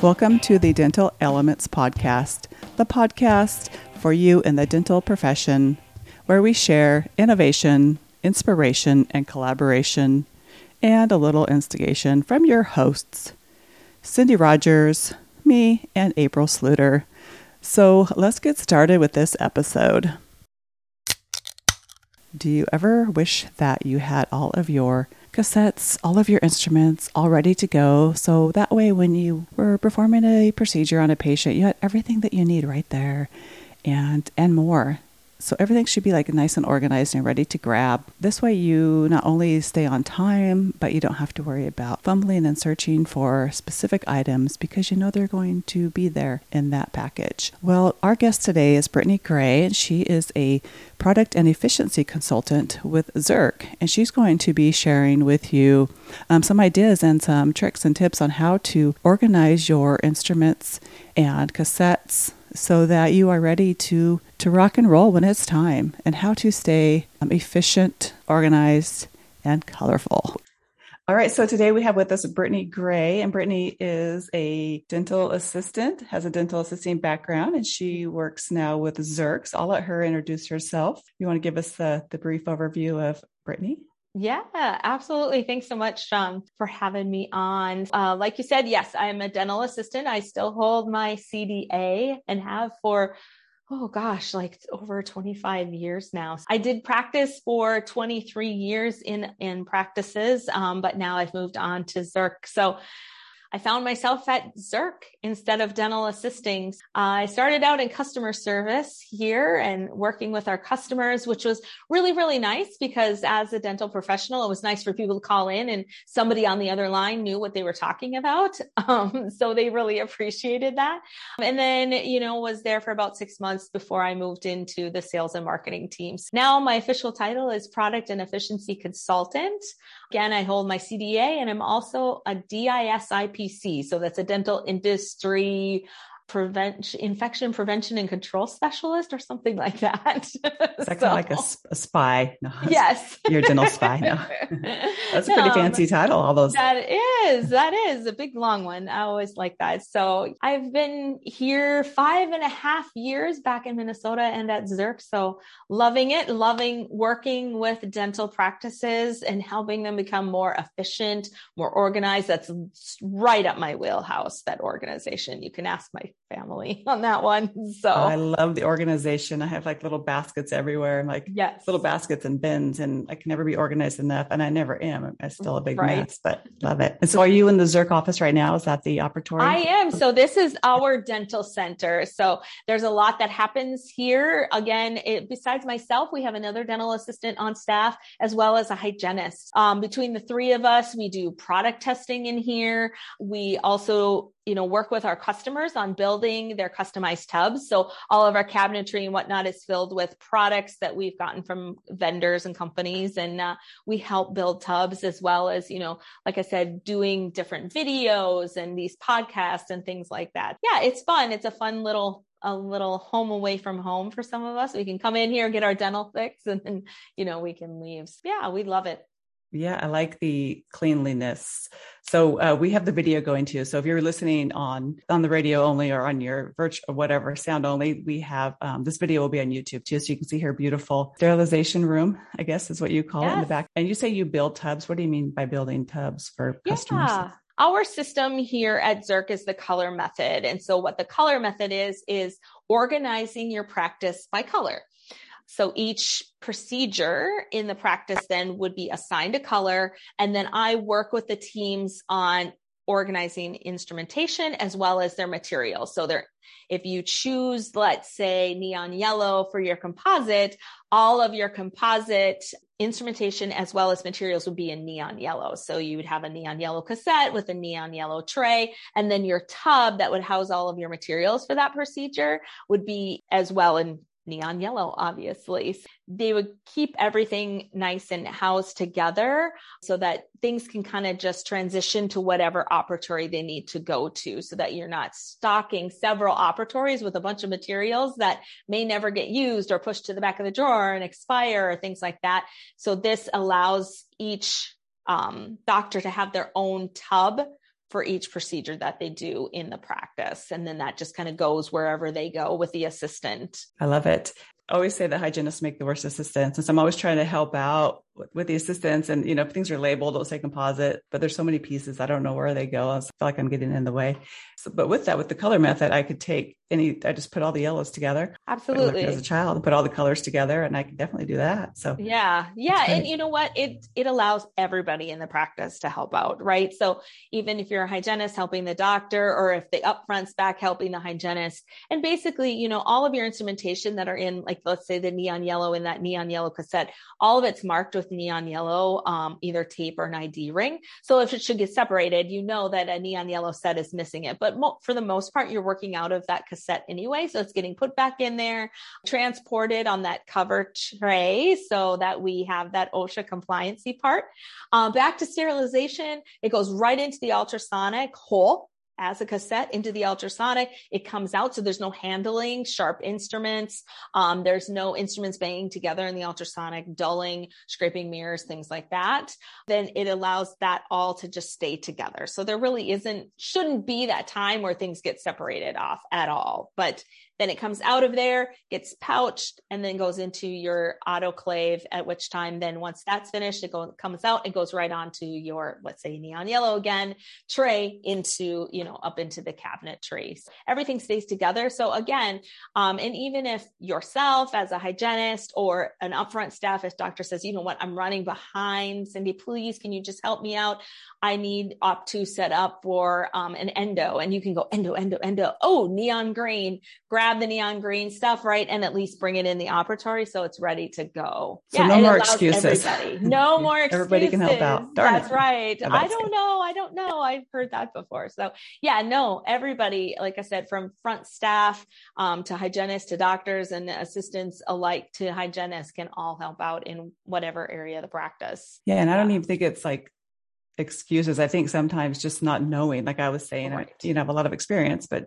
Welcome to the Dental Elements Podcast, the podcast for you in the dental profession, where we share innovation, inspiration, and collaboration, and a little instigation from your hosts, Cindy Rogers, me, and April Sluder. So let's get started with this episode. Do you ever wish that you had all of your cassettes, all of your instruments all ready to go. So that way, when you were performing a procedure on a patient, you had everything that you need right there and, and more. So everything should be like nice and organized and ready to grab. This way, you not only stay on time, but you don't have to worry about fumbling and searching for specific items because you know they're going to be there in that package. Well, our guest today is Brittany Gray, and she is a product and efficiency consultant with Zirc, and she's going to be sharing with you um, some ideas and some tricks and tips on how to organize your instruments and cassettes so that you are ready to, to rock and roll when it's time, and how to stay um, efficient, organized, and colorful. All right, so today we have with us Brittany Gray, and Brittany is a dental assistant, has a dental assisting background, and she works now with Zircs. I'll let her introduce herself. You want to give us the, the brief overview of Brittany? Yeah, absolutely. Thanks so much um, for having me on. Uh, like you said, yes, I'm a dental assistant. I still hold my CDA and have for oh gosh, like over 25 years now. I did practice for 23 years in in practices, um, but now I've moved on to Zirc. So I found myself at Zirc instead of dental assisting. I started out in customer service here and working with our customers, which was really, really nice because as a dental professional, it was nice for people to call in and somebody on the other line knew what they were talking about. Um, so they really appreciated that. And then, you know, was there for about six months before I moved into the sales and marketing teams. Now my official title is product and efficiency consultant. Again, I hold my CDA and I'm also a So that's a dental industry prevention, infection prevention and control specialist or something like that. Is that so, like a, a spy? No, yes. You're a dental spy now. That's a pretty fancy title, all those. That is, that is a big long one. I always like that. So I've been here five and a half years back in Minnesota and at Zirc. So loving it, loving working with dental practices and helping them become more efficient, more organized. That's right up my wheelhouse, that organization. You can ask my family on that one. So I love the organization. I have like little baskets everywhere, I'm like yes. little baskets and bins, and I can never be organized enough. And I never am. I'm still a big right. mess, but love it. And so, are you in the Zirc office right now? Is that the operatory? I am. So this is our dental center. So there's a lot that happens here. Again, it, besides myself, we have another dental assistant on staff as well as a hygienist. Um, between the three of us, we do product testing in here. We also you know, work with our customers on building their customized tubs. So all of our cabinetry and whatnot is filled with products that we've gotten from vendors and companies. And uh, we help build tubs as well as, you know, like I said, doing different videos and these podcasts and things like that. Yeah, it's fun. It's a fun little a little home away from home for some of us. We can come in here, get our dental fix, and then, you know, we can leave. Yeah, we love it. Yeah, I like the cleanliness. So uh, we have the video going too. So if you're listening on on the radio only or on your virtual whatever sound only, we have um, this video will be on YouTube too, so you can see her beautiful sterilization room. I guess is what you call yes. it in the back. And you say you build tubs. What do you mean by building tubs for customers? Yeah. Our system here at Zirc is the color method. And so what the color method is, is organizing your practice by color. So each procedure in the practice then would be assigned a color. And then I work with the teams on organizing instrumentation as well as their materials. So there, if you choose, let's say neon yellow for your composite, all of your composite instrumentation as well as materials would be in neon yellow. So you would have a neon yellow cassette with a neon yellow tray. And then your tub that would house all of your materials for that procedure would be as well in neon yellow, obviously. They would keep everything nice and housed together so that things can kind of just transition to whatever operatory they need to go to so that you're not stocking several operatories with a bunch of materials that may never get used or pushed to the back of the drawer and expire or things like that. So this allows each um, doctor to have their own tub for each procedure that they do in the practice. And then that just kind of goes wherever they go with the assistant. I love it. I always say that hygienists make the worst assistants. And so I'm always trying to help out with the assistants and you know if things are labeled it'll say composite but there's so many pieces i don't know where they go. I feel like i'm getting in the way. So, but with that with the color method i could take any i just put all the yellows together. Absolutely. as a child put all the colors together and i can definitely do that. So yeah. Yeah and you know what? It it allows everybody in the practice to help out right? So even if you're a hygienist helping the doctor or if the upfront's back helping the hygienist and basically you know all of your instrumentation that are in like let's say the neon yellow in that neon yellow cassette all of it's marked with with neon yellow, um, either tape or an ID ring. So if it should get separated, you know that a neon yellow set is missing it. But mo- for the most part, you're working out of that cassette anyway. So it's getting put back in there, transported on that cover tray so that we have that OSHA compliancy part. Uh, back to sterilization, it goes right into the ultrasonic hole as a cassette into the ultrasonic. It comes out. So there's no handling, sharp instruments. Um, there's no instruments banging together in the ultrasonic, dulling, scraping mirrors, things like that. Then it allows that all to just stay together. So there really isn't, shouldn't be that time where things get separated off at all. But then it comes out of there, gets pouched, and then goes into your autoclave. At which time, then once that's finished, it goes comes out. It goes right onto your, let's say, neon yellow again tray into you know up into the cabinet trays. Everything stays together. So again, um, and even if yourself as a hygienist or an upfront staff, if doctor says, you know what, I'm running behind, Cindy, please, can you just help me out? I need Op2 set up for um, an endo, and you can go endo, endo, endo. Oh, neon green. Grab grab the neon green stuff, right? And at least bring it in the operatory so it's ready to go. So yeah, no more excuses. Everybody. No more excuses. everybody can help out. Darn that's it. right. Oh, that's I don't good. know. I don't know. I've heard that before. So yeah, no, everybody, like I said, from front staff um, to hygienists to doctors and assistants alike to hygienists can all help out in whatever area of the practice. Yeah. And I don't even think it's like excuses. I think sometimes just not knowing, like I was saying, right. I, you know, have a lot of experience, but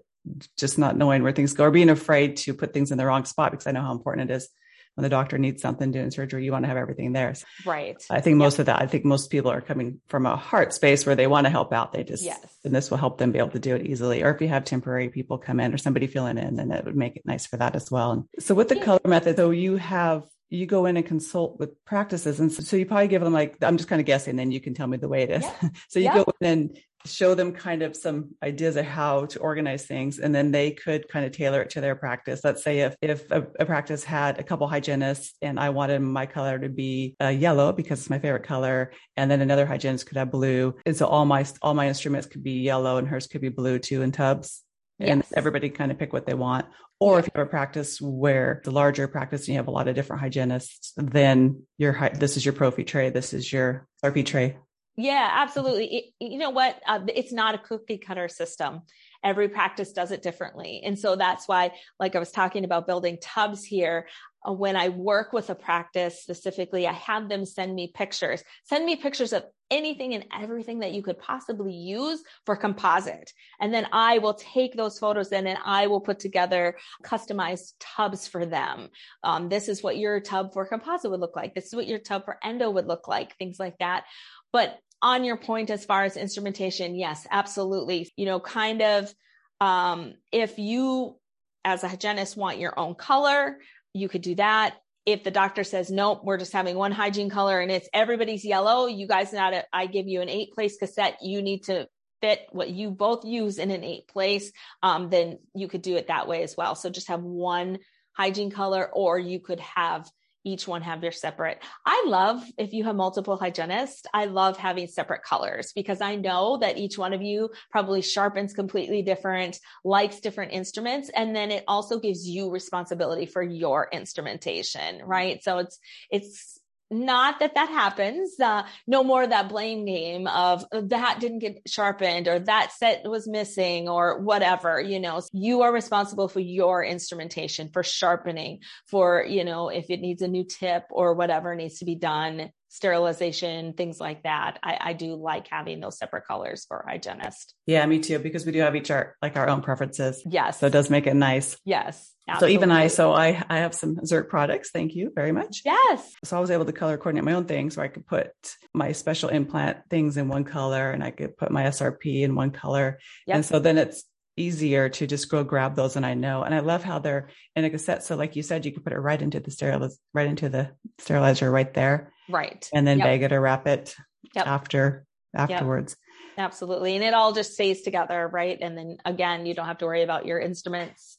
just not knowing where things go or being afraid to put things in the wrong spot because I know how important it is when the doctor needs something doing surgery, you want to have everything there. So right. I think most of that, I think most people are coming from a heart space where they want to help out. They just, yes. and this will help them be able to do it easily. Or if you have temporary people come in or somebody filling in, then it would make it nice for that as well. And so with the yeah. color method, though, you have you go in and consult with practices. And so, so, you probably give them like, I'm just kind of guessing, then you can tell me the way it is. Yeah. so you yeah. go in and show them kind of some ideas of how to organize things and then they could kind of tailor it to their practice. Let's say if if a, a practice had a couple hygienists and i wanted my color to be uh, yellow because it's my favorite color and then another hygienist could have blue. And so all my all my instruments could be yellow and hers could be blue too in tubs. Yes. and everybody kind of pick what they want. Or if you have a practice where the larger practice and you have a lot of different hygienists then your this is your prophy tray this is your RP tray yeah, absolutely. It, you know what? Uh, it's not a cookie cutter system. Every practice does it differently. And so that's why, like I was talking about building tubs here, uh, when I work with a practice specifically, I have them send me pictures, send me pictures of anything and everything that you could possibly use for composite. And then I will take those photos in and I will put together customized tubs for them. Um, this is what your tub for composite would look like. This is what your tub for endo would look like, things like that. But on your point, as far as instrumentation, yes, absolutely. You know, kind of, um, if you as a hygienist want your own color, you could do that. If the doctor says, nope, we're just having one hygiene color and it's everybody's yellow, you guys not, a, I give you an eight place cassette. You need to fit what you both use in an eight place. Um, then you could do it that way as well. So just have one hygiene color, or you could have each one have their separate. I love if you have multiple hygienists, I love having separate colors because I know that each one of you probably sharpens completely different, likes different instruments. And then it also gives you responsibility for your instrumentation, right? So it's, it's, not that that happens. Uh, no more of that blame game of that didn't get sharpened or that set was missing or whatever. You know, you are responsible for your instrumentation, for sharpening, for, you know, if it needs a new tip or whatever needs to be done sterilization, things like that. I, I do like having those separate colors for hygienist. Yeah, me too, because we do have each our like our own preferences. Yes. So it does make it nice. Yes. Absolutely. So even I, so I, I have some Zirc products. Thank you very much. Yes. So I was able to color coordinate my own things where I could put my special implant things in one color and I could put my SRP in one color. Yep. And so then it's easier to just go grab those and I know. And I love how they're in a cassette. So like you said, you can put it right into the sterilizer, right into the sterilizer right there. Right. And then yep. bag it or wrap it yep. after afterwards. Yep. Absolutely. And it all just stays together, right? And then again, you don't have to worry about your instruments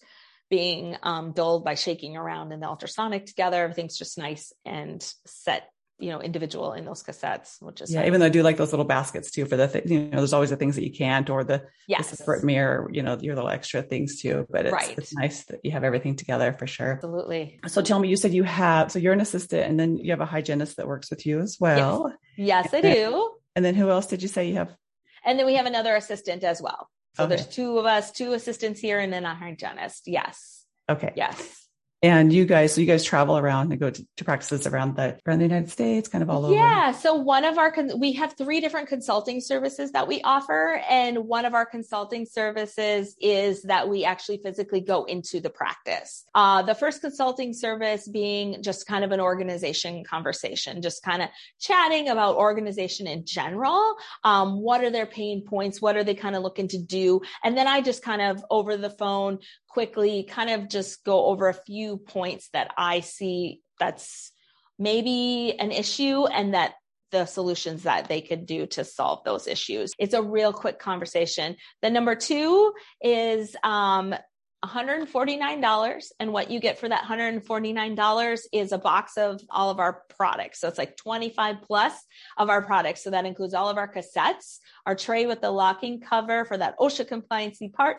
being um, dulled by shaking around in the ultrasonic together. Everything's just nice and set you know individual in those cassettes which is yeah nice. even though i do like those little baskets too for the th- you know there's always the things that you can't or the, yes. the separate mirror you know your little extra things too but it's, right. it's nice that you have everything together for sure. Absolutely. So tell me you said you have so you're an assistant and then you have a hygienist that works with you as well. Yes, yes i do. and then who else did you say you have? And then we have another assistant as well. So okay. there's two of us two assistants here and then a hygienist. Yes. Okay. Yes and you guys, so you guys travel around and go to, to practices around the around the United States, kind of all over. Yeah. So one of our we have three different consulting services that we offer, and one of our consulting services is that we actually physically go into the practice. Uh, the first consulting service being just kind of an organization conversation, just kind of chatting about organization in general. Um, what are their pain points? What are they kind of looking to do? And then I just kind of over the phone quickly kind of just go over a few points that I see that's maybe an issue and that the solutions that they could do to solve those issues. It's a real quick conversation. The number two is um, $149. And what you get for that $149 is a box of all of our products. So it's like 25 plus of our products. So that includes all of our cassettes, our tray with the locking cover for that OSHA compliancy part,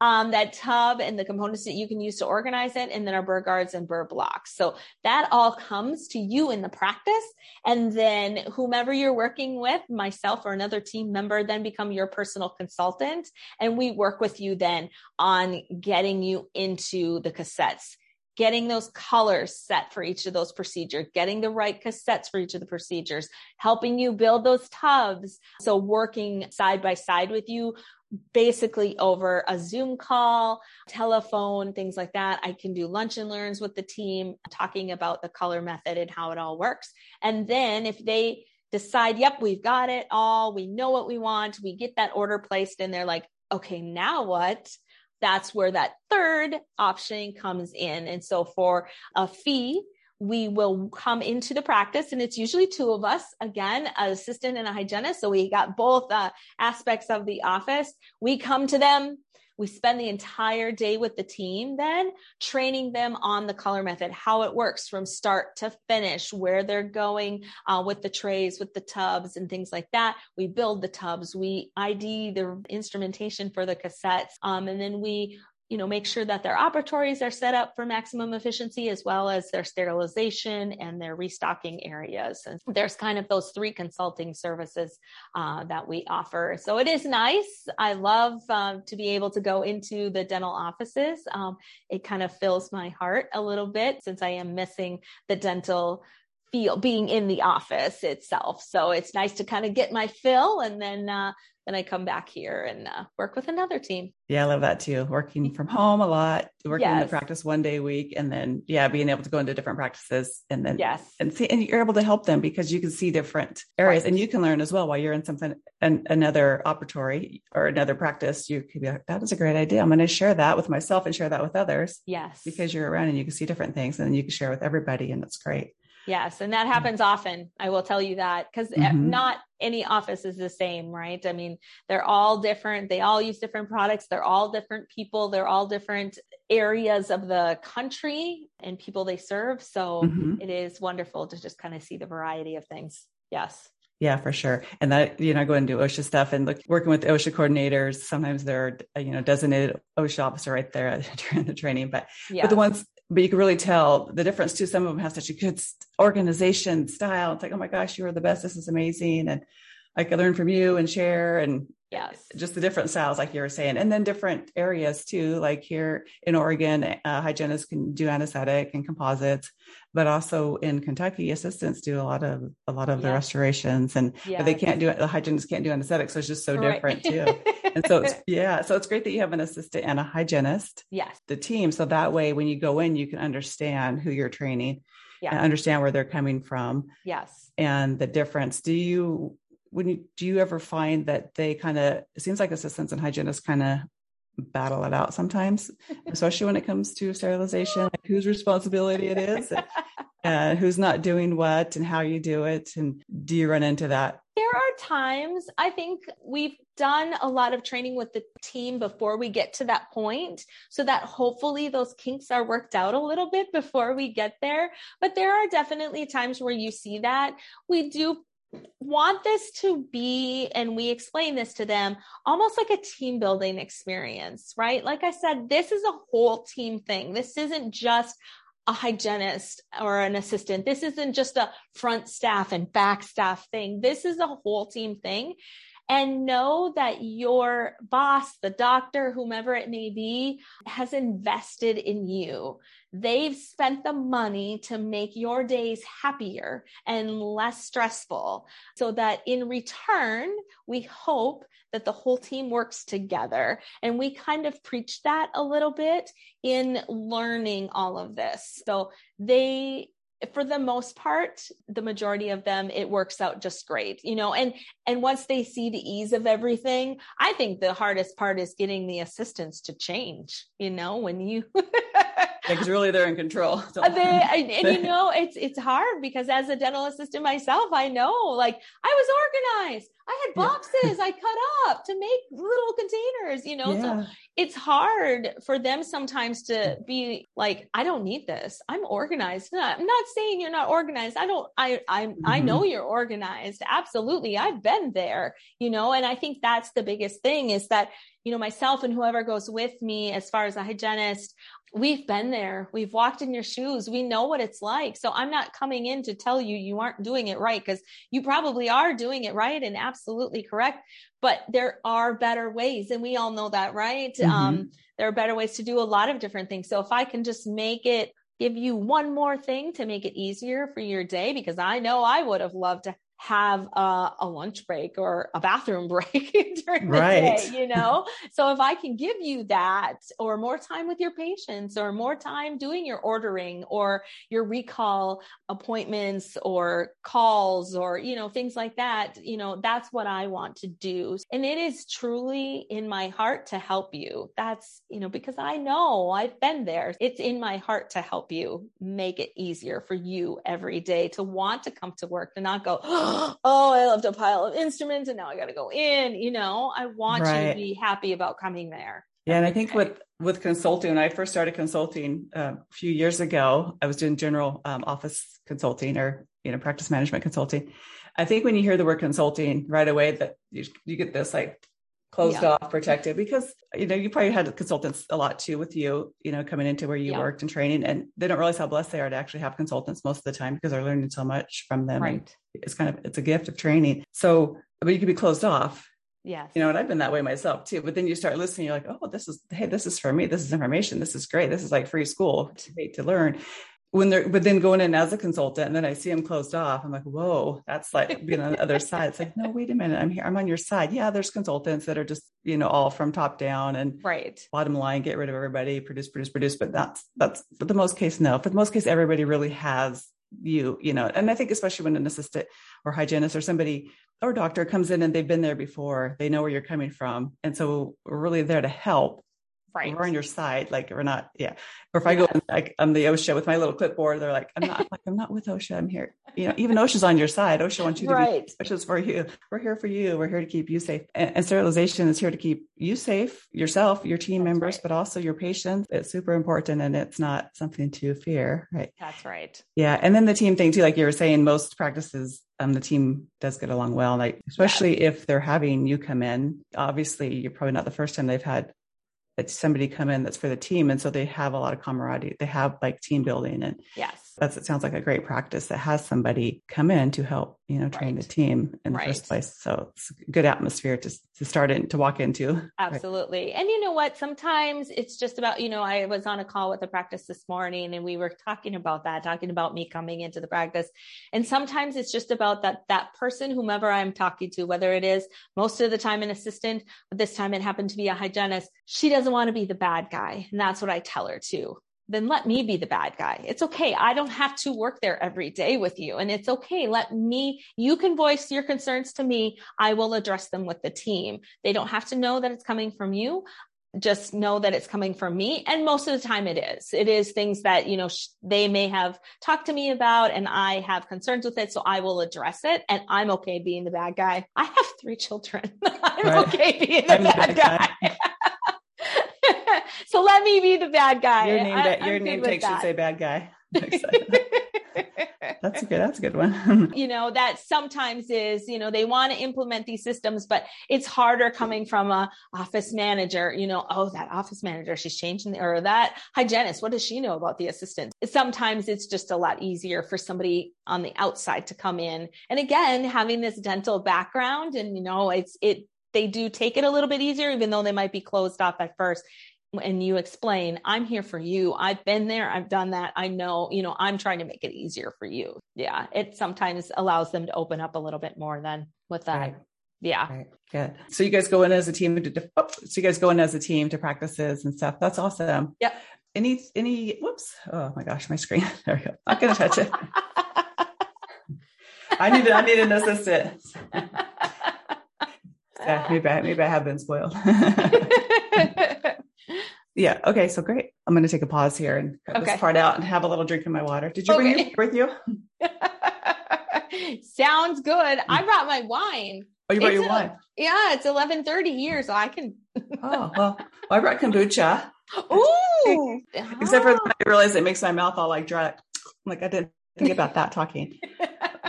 um, that tub and the components that you can use to organize it, and then our burr guards and burr blocks. So that all comes to you in the practice. And then whomever you're working with, myself or another team member, then become your personal consultant. And we work with you then on getting you into the cassettes getting those colors set for each of those procedures, getting the right cassettes for each of the procedures, helping you build those tubs. So working side by side with you, basically over a Zoom call, telephone, things like that. I can do lunch and learns with the team, talking about the color method and how it all works. And then if they decide, yep, we've got it all, we know what we want, we get that order placed, and they're like, okay, now what? That's where that third option comes in. And so for a fee, we will come into the practice and it's usually two of us again an assistant and a hygienist so we got both uh, aspects of the office. We come to them we spend the entire day with the team then training them on the color method how it works from start to finish where they're going uh, with the trays with the tubs and things like that. We build the tubs we id the instrumentation for the cassettes um, and then we you know, make sure that their operatories are set up for maximum efficiency as well as their sterilization and their restocking areas. And there's kind of those three consulting services uh, that we offer. So it is nice. I love uh, to be able to go into the dental offices. Um, it kind of fills my heart a little bit since I am missing the dental feel being in the office itself. So it's nice to kind of get my fill and then uh, then I come back here and uh, work with another team. Yeah, I love that too. Working from home a lot, working yes. in the practice one day a week, and then yeah, being able to go into different practices and then yes, and see, and you're able to help them because you can see different areas, right. and you can learn as well while you're in something an, another operatory or another practice. You could be like, that is a great idea. I'm going to share that with myself and share that with others. Yes, because you're around and you can see different things, and then you can share with everybody, and it's great. Yes. And that mm. happens often. I will tell you that because mm-hmm. not any office is the same, right? I mean, they're all different. They all use different products. They're all different people. They're all different areas of the country and people they serve. So mm-hmm. it is wonderful to just kind of see the variety of things. Yes. Yeah, for sure. And that, you know, I go and do OSHA stuff and look, working with OSHA coordinators. Sometimes they're, you know, designated OSHA officer right there during the training, but, yeah. but the ones but you can really tell the difference too. Some of them have such a good organization style. It's like, oh my gosh, you are the best. This is amazing. And I can learn from you and share. And Yes. Just the different styles, like you were saying, and then different areas too. Like here in Oregon, uh, hygienists can do anesthetic and composites, but also in Kentucky, assistants do a lot of a lot of the restorations, and yes. but they can't do it. The hygienists can't do anesthetic, so it's just so right. different too. and so it's yeah, so it's great that you have an assistant and a hygienist. Yes. The team, so that way when you go in, you can understand who you're training. Yeah. And understand where they're coming from. Yes. And the difference. Do you when you do you ever find that they kind of it seems like assistants and hygienists kind of battle it out sometimes especially when it comes to sterilization like whose responsibility it is and, and who's not doing what and how you do it and do you run into that? There are times i think we've done a lot of training with the team before we get to that point so that hopefully those kinks are worked out a little bit before we get there but there are definitely times where you see that. We do want this to be, and we explain this to them, almost like a team building experience, right? Like I said, this is a whole team thing. This isn't just a hygienist or an assistant. This isn't just a front staff and back staff thing. This is a whole team thing and know that your boss, the doctor, whomever it may be, has invested in you. They've spent the money to make your days happier and less stressful so that in return, we hope that the whole team works together. And we kind of preach that a little bit in learning all of this. So they for the most part the majority of them it works out just great you know and and once they see the ease of everything i think the hardest part is getting the assistants to change you know when you because really they're in control. So. They, and, and, you know, it's it's hard because as a dental assistant myself, I know like I was organized. I had boxes yeah. I cut up to make little containers, you know. Yeah. So it's hard for them sometimes to be like, I don't need this. I'm organized. I'm not saying you're not organized. I don't I I mm-hmm. I know you're organized. Absolutely. I've been there, you know, and I think that's the biggest thing is that you know, myself and whoever goes with me as far as a hygienist, we've been there. We've walked in your shoes. We know what it's like. So I'm not coming in to tell you you aren't doing it right because you probably are doing it right and absolutely correct. But there are better ways. And we all know that, right? Mm-hmm. Um, there are better ways to do a lot of different things. So if I can just make it give you one more thing to make it easier for your day because I know I would have loved to have a, a, lunch break or a bathroom break during the right. day, you know? so if I can give you that or more time with your patients or more time doing your ordering or your recall appointments or calls or, you know, things like that, you know, that's what I want to do. And it is truly in my heart to help you. That's, you know, because I know I've been there. It's in my heart to help you make it easier for you every day to want to come to work, to not go, oh, I left a pile of instruments and now I got to go in. You know, I want right. you to be happy about coming there. Yeah, and I think with with consulting, when I first started consulting uh, a few years ago, I was doing general um, office consulting or you know practice management consulting. I think when you hear the word consulting right away, that you, you get this like closed yeah. off, protected, because you know you probably had consultants a lot too with you, you know, coming into where you yeah. worked and training, and they don't realize how blessed they are to actually have consultants most of the time because they're learning so much from them. Right. It's kind of it's a gift of training. So, but you can be closed off. Yes. You know, and I've been that way myself too. But then you start listening, you're like, oh, this is hey, this is for me. This is information. This is great. This is like free school to, to learn when they're but then going in as a consultant and then I see them closed off, I'm like, whoa, that's like being on the other side. It's like, no, wait a minute, I'm here, I'm on your side. Yeah, there's consultants that are just, you know, all from top down and right. bottom line, get rid of everybody, produce, produce, produce. But that's that's for the most case, no. For the most case, everybody really has you, you know, and I think especially when an assistant or hygienist or somebody or doctor comes in and they've been there before, they know where you're coming from. And so we're really there to help Right. We're on your side. Like we're not, yeah. Or if I go like on the OSHA with my little clipboard, they're like, I'm not I'm like, I'm not with OSHA. I'm here. You know, even OSHA's on your side. OSHA wants you to right. be OSHA's for you. We're here for you. We're here to keep you safe. And, and sterilization is here to keep you safe, yourself, your team That's members, right. but also your patients. It's super important and it's not something to fear. Right. That's right. Yeah. And then the team thing too, like you were saying, most practices um, the team does get along well. Like, especially yeah. if they're having you come in, obviously you're probably not the first time they've had somebody come in that's for the team. And so they have a lot of camaraderie. They have like team building and yes Yes. That's, it sounds like a great practice that has somebody come in to help, you know, train right. the team in the first place. So it's a good atmosphere to, to start in, to walk into. Absolutely. Right. And you know what? Sometimes it's just about, you know, I was on a call with a practice this morning and we were talking about that, talking about me coming into the practice. And sometimes it's just about that, that person, whomever I'm talking to, whether it is most of the time an assistant, but this time it happened to be a hygienist. She doesn't want to be the bad guy. And that's what I tell her too then let me be the bad guy. It's okay. I don't have to work there every day with you. And it's okay. Let me, you can voice your concerns to me. I will address them with the team. They don't have to know that it's coming from you. Just know that it's coming from me. And most of the time it is. It is things that, you know, sh- they may have talked to me about and I have concerns with it. So I will address it and I'm okay being the bad guy. I have three children. I'm right. okay being the I'm bad, guy. guy. so let me be the bad guy. Your name, I, your name tag should say bad guy. that's a good that's a good one. You know that sometimes is you know they want to implement these systems but it's harder coming from a office manager you know oh that office manager she's changing the, or that hygienist what does she know about the assistant? Sometimes it's just a lot easier for somebody on the outside to come in. And again having this dental background and you know it's it they do take it a little bit easier even though they might be closed off at first and you explain, I'm here for you. I've been there. I've done that. I know, you know, I'm trying to make it easier for you. Yeah. It sometimes allows them to open up a little bit more than with that. Right. Yeah. Right. Good. So you guys go in as a team to, oh, so you guys go in as a team to practices and stuff. That's awesome. Yep. Any, any, whoops. Oh my gosh, my screen. There we go. Not going to touch it. I need, I need an assistant. yeah, maybe I, maybe I have been spoiled yeah. Okay. So great. I'm going to take a pause here and cut okay. this part out and have a little drink of my water. Did you okay. bring it with you? Sounds good. I mm. brought my wine. Oh, you brought it's your a, wine? Yeah, it's 11:30 here, so I can. oh well, I brought kombucha. Ooh. Except for ah. I realized it makes my mouth all like dry. Like I didn't think about that talking,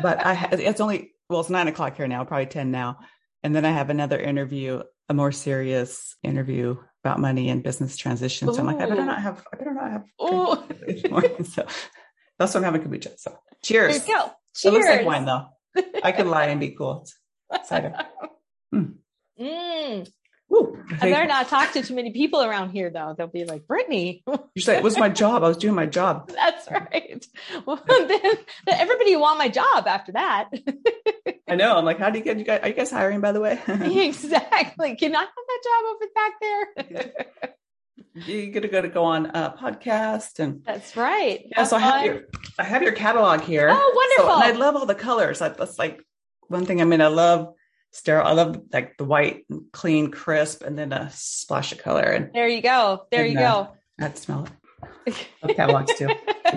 but I it's only well, it's nine o'clock here now, probably ten now, and then I have another interview, a more serious interview about money and business transitions. So I'm like, I better not have, I better not have. so that's why I'm having kombucha. So cheers. There you go. Cheers. It looks like wine though. I could lie and be cool. Cider. Mm. Mm. Ooh, I better not talk to too many people around here, though. They'll be like, Brittany. You say it was my job. I was doing my job. That's right. Well, then, then everybody want my job after that. I know. I'm like, how do you get you guys? Are you guys hiring, by the way? exactly. Can I have that job over back there? You're gonna go to go on a podcast and that's right. Yeah, so I have your I have your catalog here. Oh, wonderful! So, and I love all the colors. That's like one thing. I mean, I love sterile. I love like the white, clean, crisp, and then a splash of color. And there you go. There and, you uh, go. I'd smell it. Love catalogs too.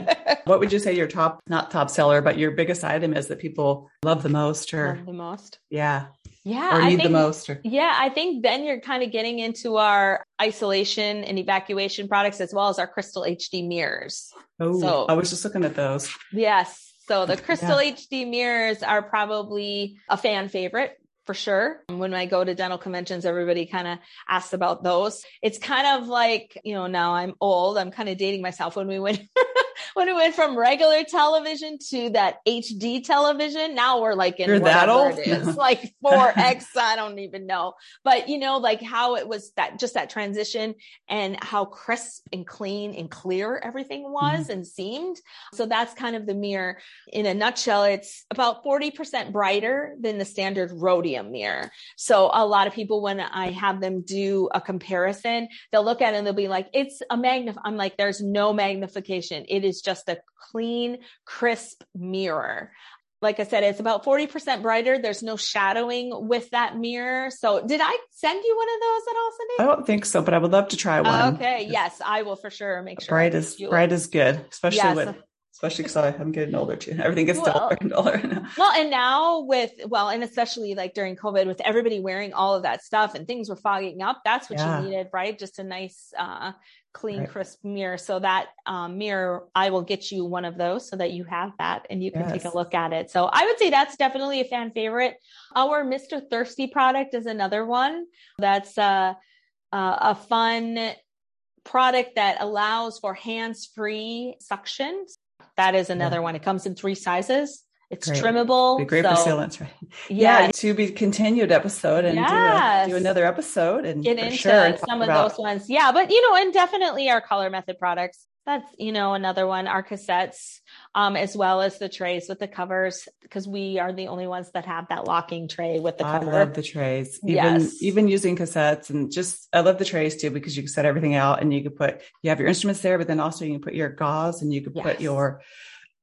what would you say your top, not top seller, but your biggest item is that people love the most or love the most? Yeah. Yeah. Or need think, the most. Or... Yeah. I think then you're kind of getting into our isolation and evacuation products as well as our crystal HD mirrors. Oh, so, I was just looking at those. Yes. So the crystal yeah. HD mirrors are probably a fan favorite for sure. When I go to dental conventions, everybody kind of asks about those. It's kind of like, you know, now I'm old. I'm kind of dating myself when we went when we went from regular television to that HD television, now we're like in You're that old? it is, like 4X, I don't even know. But you know, like how it was that just that transition and how crisp and clean and clear everything was mm-hmm. and seemed. So that's kind of the mirror. In a nutshell, it's about 40% brighter than the standard mirror. So a lot of people, when I have them do a comparison, they'll look at it and they'll be like, it's a magnif. I'm like, there's no magnification. It is just a clean, crisp mirror. Like I said, it's about 40% brighter. There's no shadowing with that mirror. So did I send you one of those at all, Cindy? I don't think so, but I would love to try one. okay. Yes, I will for sure make sure. Bright is bright is good, especially yes. with especially because I'm getting older too. Everything gets well, duller and duller. well, and now with well, and especially like during COVID, with everybody wearing all of that stuff and things were fogging up, that's what yeah. you needed, right? Just a nice uh, clean, right. crisp mirror. So that um, mirror, I will get you one of those so that you have that and you can yes. take a look at it. So I would say that's definitely a fan favorite. Our Mr. Thirsty product is another one that's uh, uh, a fun product that allows for hands-free suction that is another yeah. one. It comes in three sizes. It's great. trimmable. Be great so, for sealants, right? Yeah. yeah. To be continued episode and yes. do, a, do, another episode and get into sure some of about... those ones. Yeah. But, you know, and definitely our color method products. That's, you know, another one, our cassettes, um, as well as the trays with the covers, because we are the only ones that have that locking tray with the cover. I love the trays. Even, yes. even using cassettes and just, I love the trays too, because you can set everything out and you can put, you have your instruments there, but then also you can put your gauze and you can yes. put your,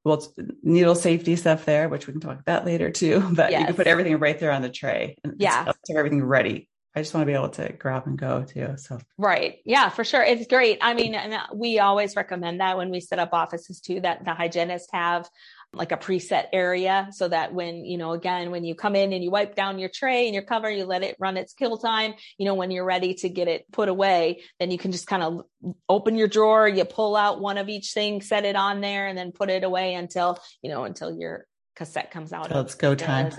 well, needle safety stuff there, which we can talk about later too. But yes. you can put everything right there on the tray and yeah, have everything ready. I just want to be able to grab and go too. So right, yeah, for sure, it's great. I mean, and uh, we always recommend that when we set up offices too, that the hygienists have like a preset area so that when, you know, again, when you come in and you wipe down your tray and your cover, you let it run its kill time, you know, when you're ready to get it put away, then you can just kind of open your drawer, you pull out one of each thing, set it on there and then put it away until, you know, until you're cassette comes out. So it's go time.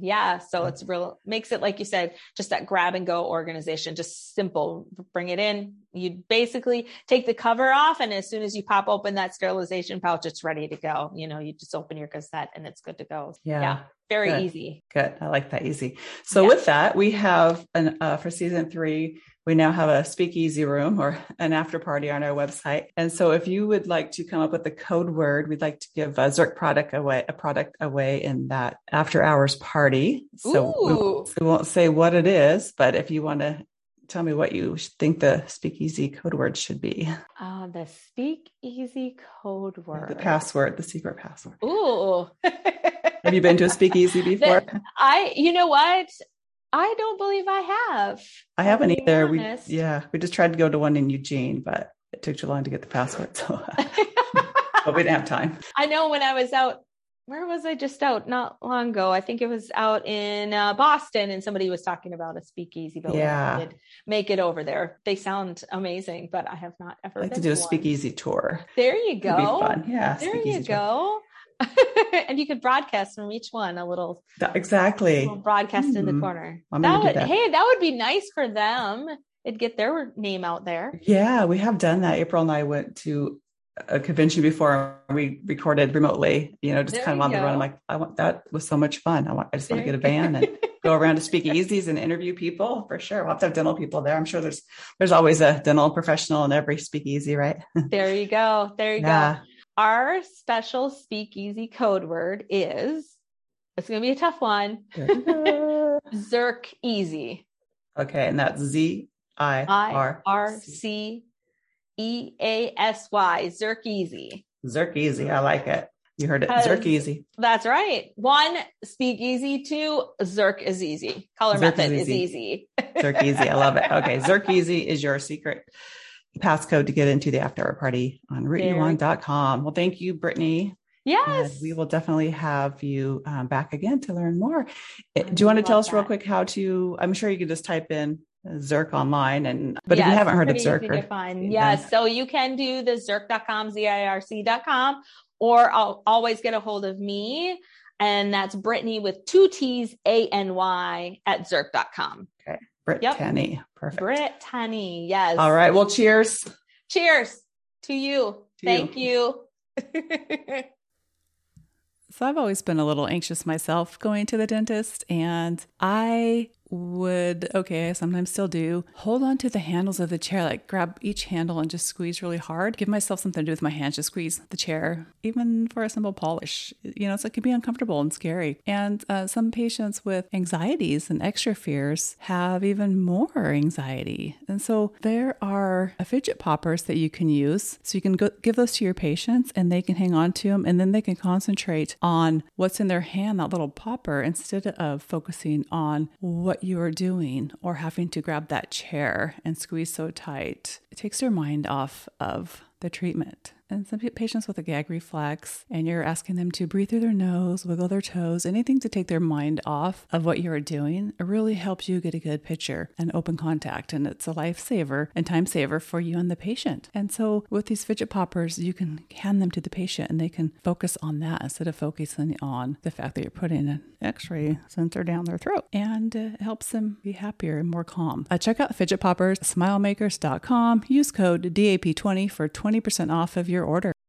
Yeah. So it's real, makes it, like you said, just that grab and go organization, just simple, bring it in. You basically take the cover off. And as soon as you pop open that sterilization pouch, it's ready to go. You know, you just open your cassette and it's good to go. Yeah. yeah very good. easy. Good. I like that easy. So yeah. with that, we have an, uh, for season three, we now have a speakeasy room or an after party on our website. And so if you would like to come up with a code word, we'd like to give a Zirc product away, a product away in that after hours party. So we, we won't say what it is, but if you want to tell me what you think the speakeasy code word should be. Uh, the speakeasy code word. The password, the secret password. Ooh. have you been to a speakeasy before? The, I, you know what? I don't believe I have. I haven't either. Honest. We, yeah, we just tried to go to one in Eugene, but it took too long to get the password. So, but we didn't have time. I know when I was out where was I just out not long ago? I think it was out in uh, Boston, and somebody was talking about a speakeasy. But yeah, did make it over there. They sound amazing, but I have not ever. I'd like to do a one. speakeasy tour. There you go. Yeah, there you go. and you could broadcast from each one a little. Exactly. A little broadcast mm-hmm. in the mm-hmm. corner. I'm that would, that. Hey, that would be nice for them. It'd get their name out there. Yeah, we have done that. April and I went to a convention before we recorded remotely, you know, just there kind of on go. the run. I'm like, I want that was so much fun. I want I just there want to get a van and go around to speakeasies and interview people for sure. We'll have to have dental people there. I'm sure there's there's always a dental professional in every speakeasy, right? there you go. There you yeah. go. Our special speakeasy code word is it's gonna be a tough one. Zirc easy. Okay, and that's Z I R R C E A S Y, Zirkeezy. Zirkeezy, I like it. You heard it, Zirkeezy. That's right. One, speak easy. Two, Zirc is easy. Color Zirc method is easy. Zirc Easy I love it. Okay, Zirc easy is your secret passcode to get into the after hour party on rootone1.com. Well, thank you, Brittany. Yes. And we will definitely have you um, back again to learn more. I Do you want to tell us that. real quick how to? I'm sure you can just type in Zirc online. And but yes, if you haven't heard of Zirc, or, yes, so you can do the Zirc.com, Z-I-R-C.com, or I'll always get a hold of me. And that's Brittany with two T's A N Y at Zirc.com. Okay. Brittany. Yep. Perfect. Brittany. Yes. All right. Well, cheers. Cheers to you. To Thank you. you. so I've always been a little anxious myself going to the dentist, and I would, okay, I sometimes still do, hold on to the handles of the chair, like grab each handle and just squeeze really hard. Give myself something to do with my hands, just squeeze the chair, even for a simple polish. You know, so it can be uncomfortable and scary. And uh, some patients with anxieties and extra fears have even more anxiety. And so there are fidget poppers that you can use. So you can go, give those to your patients and they can hang on to them and then they can concentrate on what's in their hand, that little popper, instead of focusing on what you are doing or having to grab that chair and squeeze so tight. It takes your mind off of the treatment. And some patients with a gag reflex, and you're asking them to breathe through their nose, wiggle their toes, anything to take their mind off of what you are doing, it really helps you get a good picture and open contact. And it's a lifesaver and time saver for you and the patient. And so with these fidget poppers, you can hand them to the patient and they can focus on that instead of focusing on the fact that you're putting an x ray sensor down their throat. And uh, it helps them be happier and more calm. Uh, check out fidget poppers, smilemakers.com. Use code DAP20 for 20% off of your order.